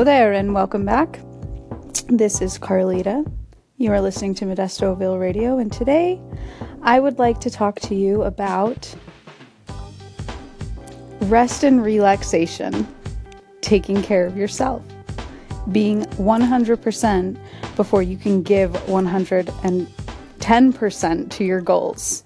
Hello there, and welcome back. This is Carlita. You are listening to Modestoville Radio, and today I would like to talk to you about rest and relaxation, taking care of yourself, being 100% before you can give 110% to your goals.